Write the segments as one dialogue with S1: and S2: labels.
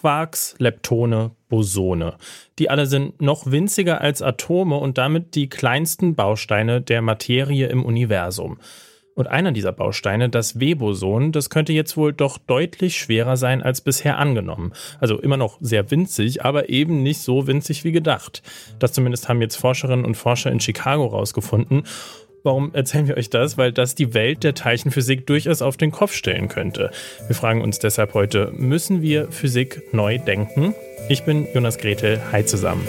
S1: Quarks, Leptone, Bosone. Die alle sind noch winziger als Atome und damit die kleinsten Bausteine der Materie im Universum. Und einer dieser Bausteine, das W-Boson, das könnte jetzt wohl doch deutlich schwerer sein als bisher angenommen. Also immer noch sehr winzig, aber eben nicht so winzig wie gedacht. Das zumindest haben jetzt Forscherinnen und Forscher in Chicago rausgefunden. Warum erzählen wir euch das? Weil das die Welt der Teilchenphysik durchaus auf den Kopf stellen könnte. Wir fragen uns deshalb heute, müssen wir Physik neu denken? Ich bin Jonas Gretel. Hi zusammen.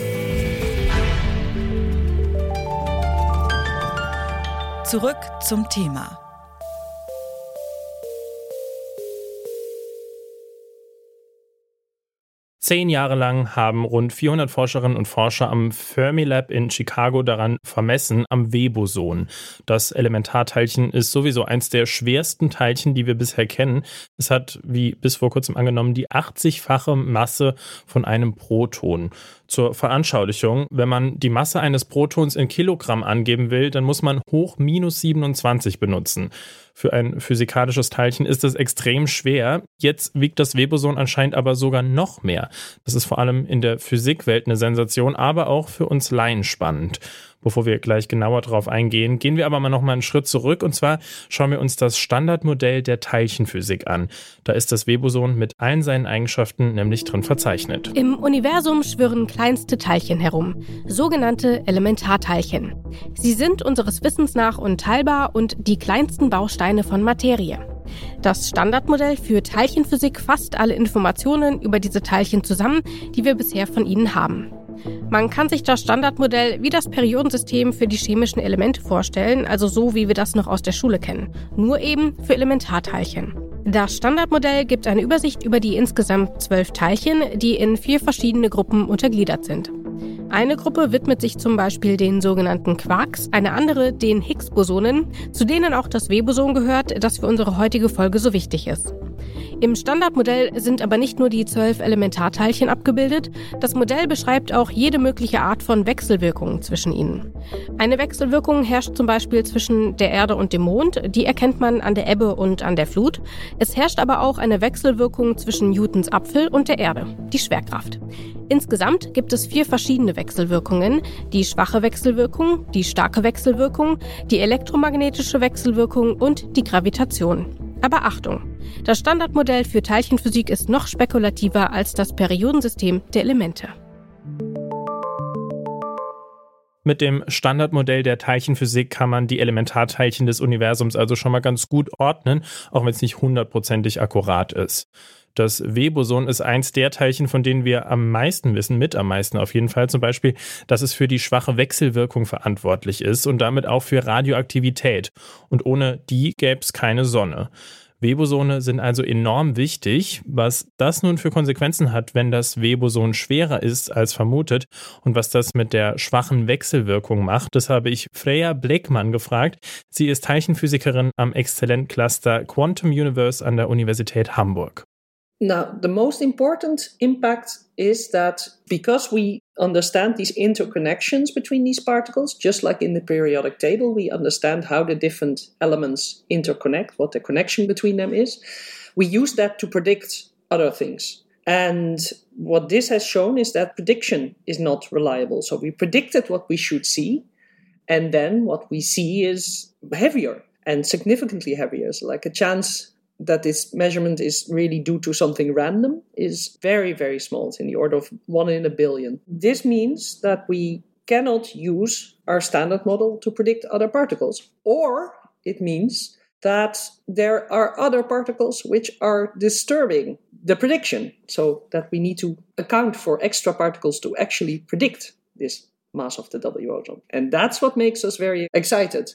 S2: Zurück zum Thema.
S1: Zehn Jahre lang haben rund 400 Forscherinnen und Forscher am Fermilab in Chicago daran vermessen, am W-Boson. Das Elementarteilchen ist sowieso eins der schwersten Teilchen, die wir bisher kennen. Es hat, wie bis vor kurzem angenommen, die 80-fache Masse von einem Proton. Zur Veranschaulichung, wenn man die Masse eines Protons in Kilogramm angeben will, dann muss man hoch minus 27 benutzen. Für ein physikalisches Teilchen ist es extrem schwer. Jetzt wiegt das Weboson anscheinend aber sogar noch mehr. Das ist vor allem in der Physikwelt eine Sensation, aber auch für uns Laien spannend. Bevor wir gleich genauer darauf eingehen, gehen wir aber mal noch mal einen Schritt zurück und zwar schauen wir uns das Standardmodell der Teilchenphysik an. Da ist das Weboson mit allen seinen Eigenschaften nämlich drin verzeichnet.
S3: Im Universum schwirren kleinste Teilchen herum, sogenannte Elementarteilchen. Sie sind unseres Wissens nach unteilbar und die kleinsten Bausteine von Materie. Das Standardmodell für Teilchenphysik fasst alle Informationen über diese Teilchen zusammen, die wir bisher von ihnen haben. Man kann sich das Standardmodell wie das Periodensystem für die chemischen Elemente vorstellen, also so wie wir das noch aus der Schule kennen, nur eben für Elementarteilchen. Das Standardmodell gibt eine Übersicht über die insgesamt zwölf Teilchen, die in vier verschiedene Gruppen untergliedert sind. Eine Gruppe widmet sich zum Beispiel den sogenannten Quarks, eine andere den Higgs-Bosonen, zu denen auch das W-Boson gehört, das für unsere heutige Folge so wichtig ist. Im Standardmodell sind aber nicht nur die zwölf Elementarteilchen abgebildet, das Modell beschreibt auch jede mögliche Art von Wechselwirkungen zwischen ihnen. Eine Wechselwirkung herrscht zum Beispiel zwischen der Erde und dem Mond, die erkennt man an der Ebbe und an der Flut. Es herrscht aber auch eine Wechselwirkung zwischen Newtons Apfel und der Erde, die Schwerkraft. Insgesamt gibt es vier verschiedene Wechselwirkungen. Die schwache Wechselwirkung, die starke Wechselwirkung, die elektromagnetische Wechselwirkung und die Gravitation. Aber Achtung! Das Standardmodell für Teilchenphysik ist noch spekulativer als das Periodensystem der Elemente.
S1: Mit dem Standardmodell der Teilchenphysik kann man die Elementarteilchen des Universums also schon mal ganz gut ordnen, auch wenn es nicht hundertprozentig akkurat ist. Das W-Boson ist eins der Teilchen, von denen wir am meisten wissen, mit am meisten auf jeden Fall. Zum Beispiel, dass es für die schwache Wechselwirkung verantwortlich ist und damit auch für Radioaktivität. Und ohne die gäbe es keine Sonne. W-Bosone sind also enorm wichtig. Was das nun für Konsequenzen hat, wenn das W-Boson schwerer ist als vermutet und was das mit der schwachen Wechselwirkung macht, das habe ich Freya Bleckmann gefragt. Sie ist Teilchenphysikerin am Exzellent-Cluster Quantum Universe an der Universität Hamburg.
S4: Now, the most important impact is that because we understand these interconnections between these particles, just like in the periodic table, we understand how the different elements interconnect, what the connection between them is. We use that to predict other things. And what this has shown is that prediction is not reliable. So we predicted what we should see, and then what we see is heavier and significantly heavier. So, like a chance that this measurement is really due to something random is very, very small. It's in the order of one in a billion. This means that we cannot use our standard model to predict other particles. Or it means that there are other particles which are disturbing the prediction, so that we need to account for extra particles to actually predict this mass of the W ozone. And that's what makes us very excited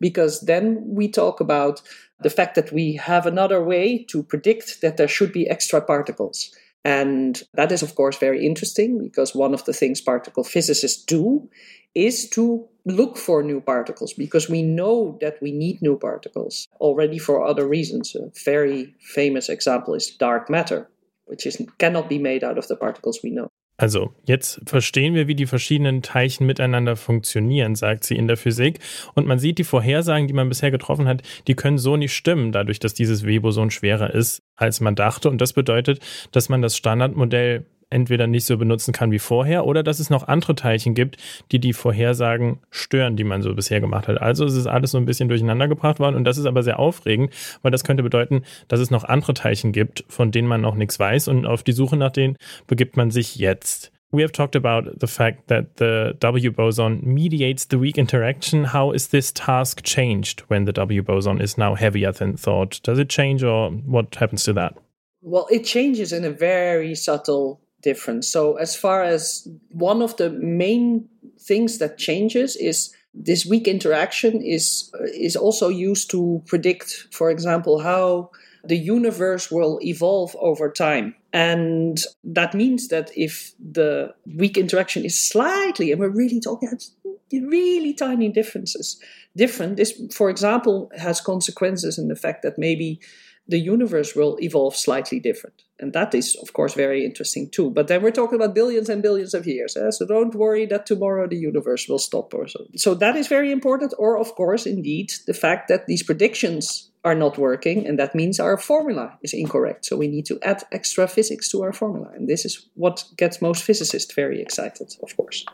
S4: because then we talk about the fact that we have another way to predict that there should be extra particles. And that is, of course, very interesting because one of the things particle physicists do is to look for new particles because we know that we need new particles already for other reasons. A very famous example is dark matter, which is, cannot be made out of the particles we know.
S1: Also, jetzt verstehen wir, wie die verschiedenen Teilchen miteinander funktionieren, sagt sie in der Physik. Und man sieht, die Vorhersagen, die man bisher getroffen hat, die können so nicht stimmen, dadurch, dass dieses Weboson schwerer ist, als man dachte. Und das bedeutet, dass man das Standardmodell entweder nicht so benutzen kann wie vorher oder dass es noch andere Teilchen gibt, die die Vorhersagen stören, die man so bisher gemacht hat. Also es ist alles so ein bisschen durcheinander gebracht worden und das ist aber sehr aufregend, weil das könnte bedeuten, dass es noch andere Teilchen gibt, von denen man noch nichts weiß und auf die Suche nach denen begibt man sich jetzt. We have talked about the fact that the W boson mediates the weak interaction. How is this task changed when the W boson is now heavier than thought? Does it change or what happens to that?
S4: Well, it changes in a very subtle difference. So, as far as one of the main things that changes is this weak interaction is is also used to predict, for example, how the universe will evolve over time. And that means that if the weak interaction is slightly, and we're really talking about really tiny differences, different, this, for example, has consequences in the fact that maybe the universe will evolve slightly different. And that is, of course, very interesting too. But then we're talking about billions and billions of years. Eh? So don't worry that tomorrow the universe will stop or so. So that is very important. Or, of course, indeed, the fact that these predictions are not working, and that means our formula is incorrect. So we need to add extra physics to our formula. And this is what gets most physicists very excited, of course.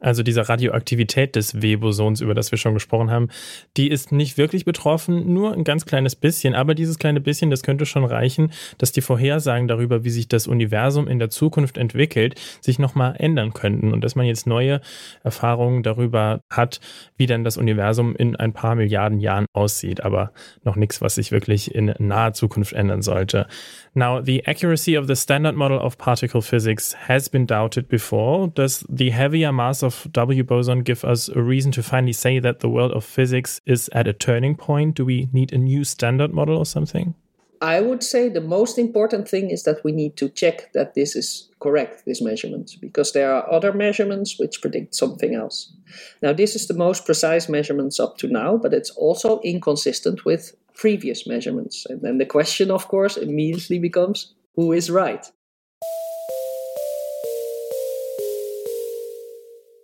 S1: Also diese Radioaktivität des W-Bosons, über das wir schon gesprochen haben, die ist nicht wirklich betroffen, nur ein ganz kleines bisschen. Aber dieses kleine bisschen, das könnte schon reichen, dass die Vorhersagen darüber, wie sich das Universum in der Zukunft entwickelt, sich nochmal ändern könnten und dass man jetzt neue Erfahrungen darüber hat, wie dann das Universum in ein paar Milliarden Jahren aussieht. Aber noch nichts, was sich wirklich in naher Zukunft ändern sollte. Now, the accuracy of the standard model of particle physics has been doubted before. Does the heavier mass of W boson give us a reason to finally say that the world of physics is at a turning point? Do we need a new standard model or something?
S4: I would say the most important thing is that we need to check that this is correct, this measurement, because there are other measurements which predict something else. Now, this is the most precise measurements up to now, but it's also inconsistent with previous measurements. And then the question, of course, immediately becomes who is right?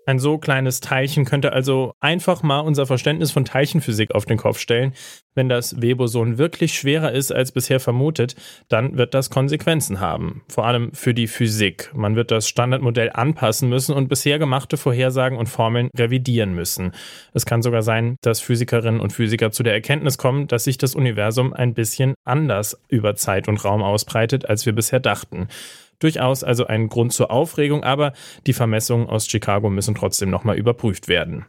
S1: Ein so kleines Teilchen könnte also einfach mal unser Verständnis von Teilchenphysik auf den Kopf stellen. Wenn das Weboson wirklich schwerer ist als bisher vermutet, dann wird das Konsequenzen haben. Vor allem für die Physik. Man wird das Standardmodell anpassen müssen und bisher gemachte Vorhersagen und Formeln revidieren müssen. Es kann sogar sein, dass Physikerinnen und Physiker zu der Erkenntnis kommen, dass sich das Universum ein bisschen anders über Zeit und Raum ausbreitet, als wir bisher dachten. Durchaus also ein Grund zur Aufregung, aber die Vermessungen aus Chicago müssen trotzdem nochmal überprüft werden.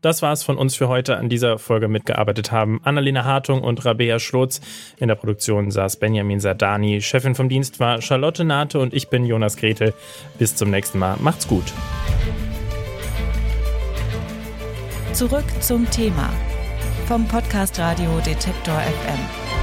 S1: Das war's von uns für heute. An dieser Folge mitgearbeitet haben Annalena Hartung und Rabea Schlotz. In der Produktion saß Benjamin Sardani. Chefin vom Dienst war Charlotte Nate und ich bin Jonas Gretel. Bis zum nächsten Mal. Macht's gut.
S2: Zurück zum Thema vom Podcast Radio Detektor FM.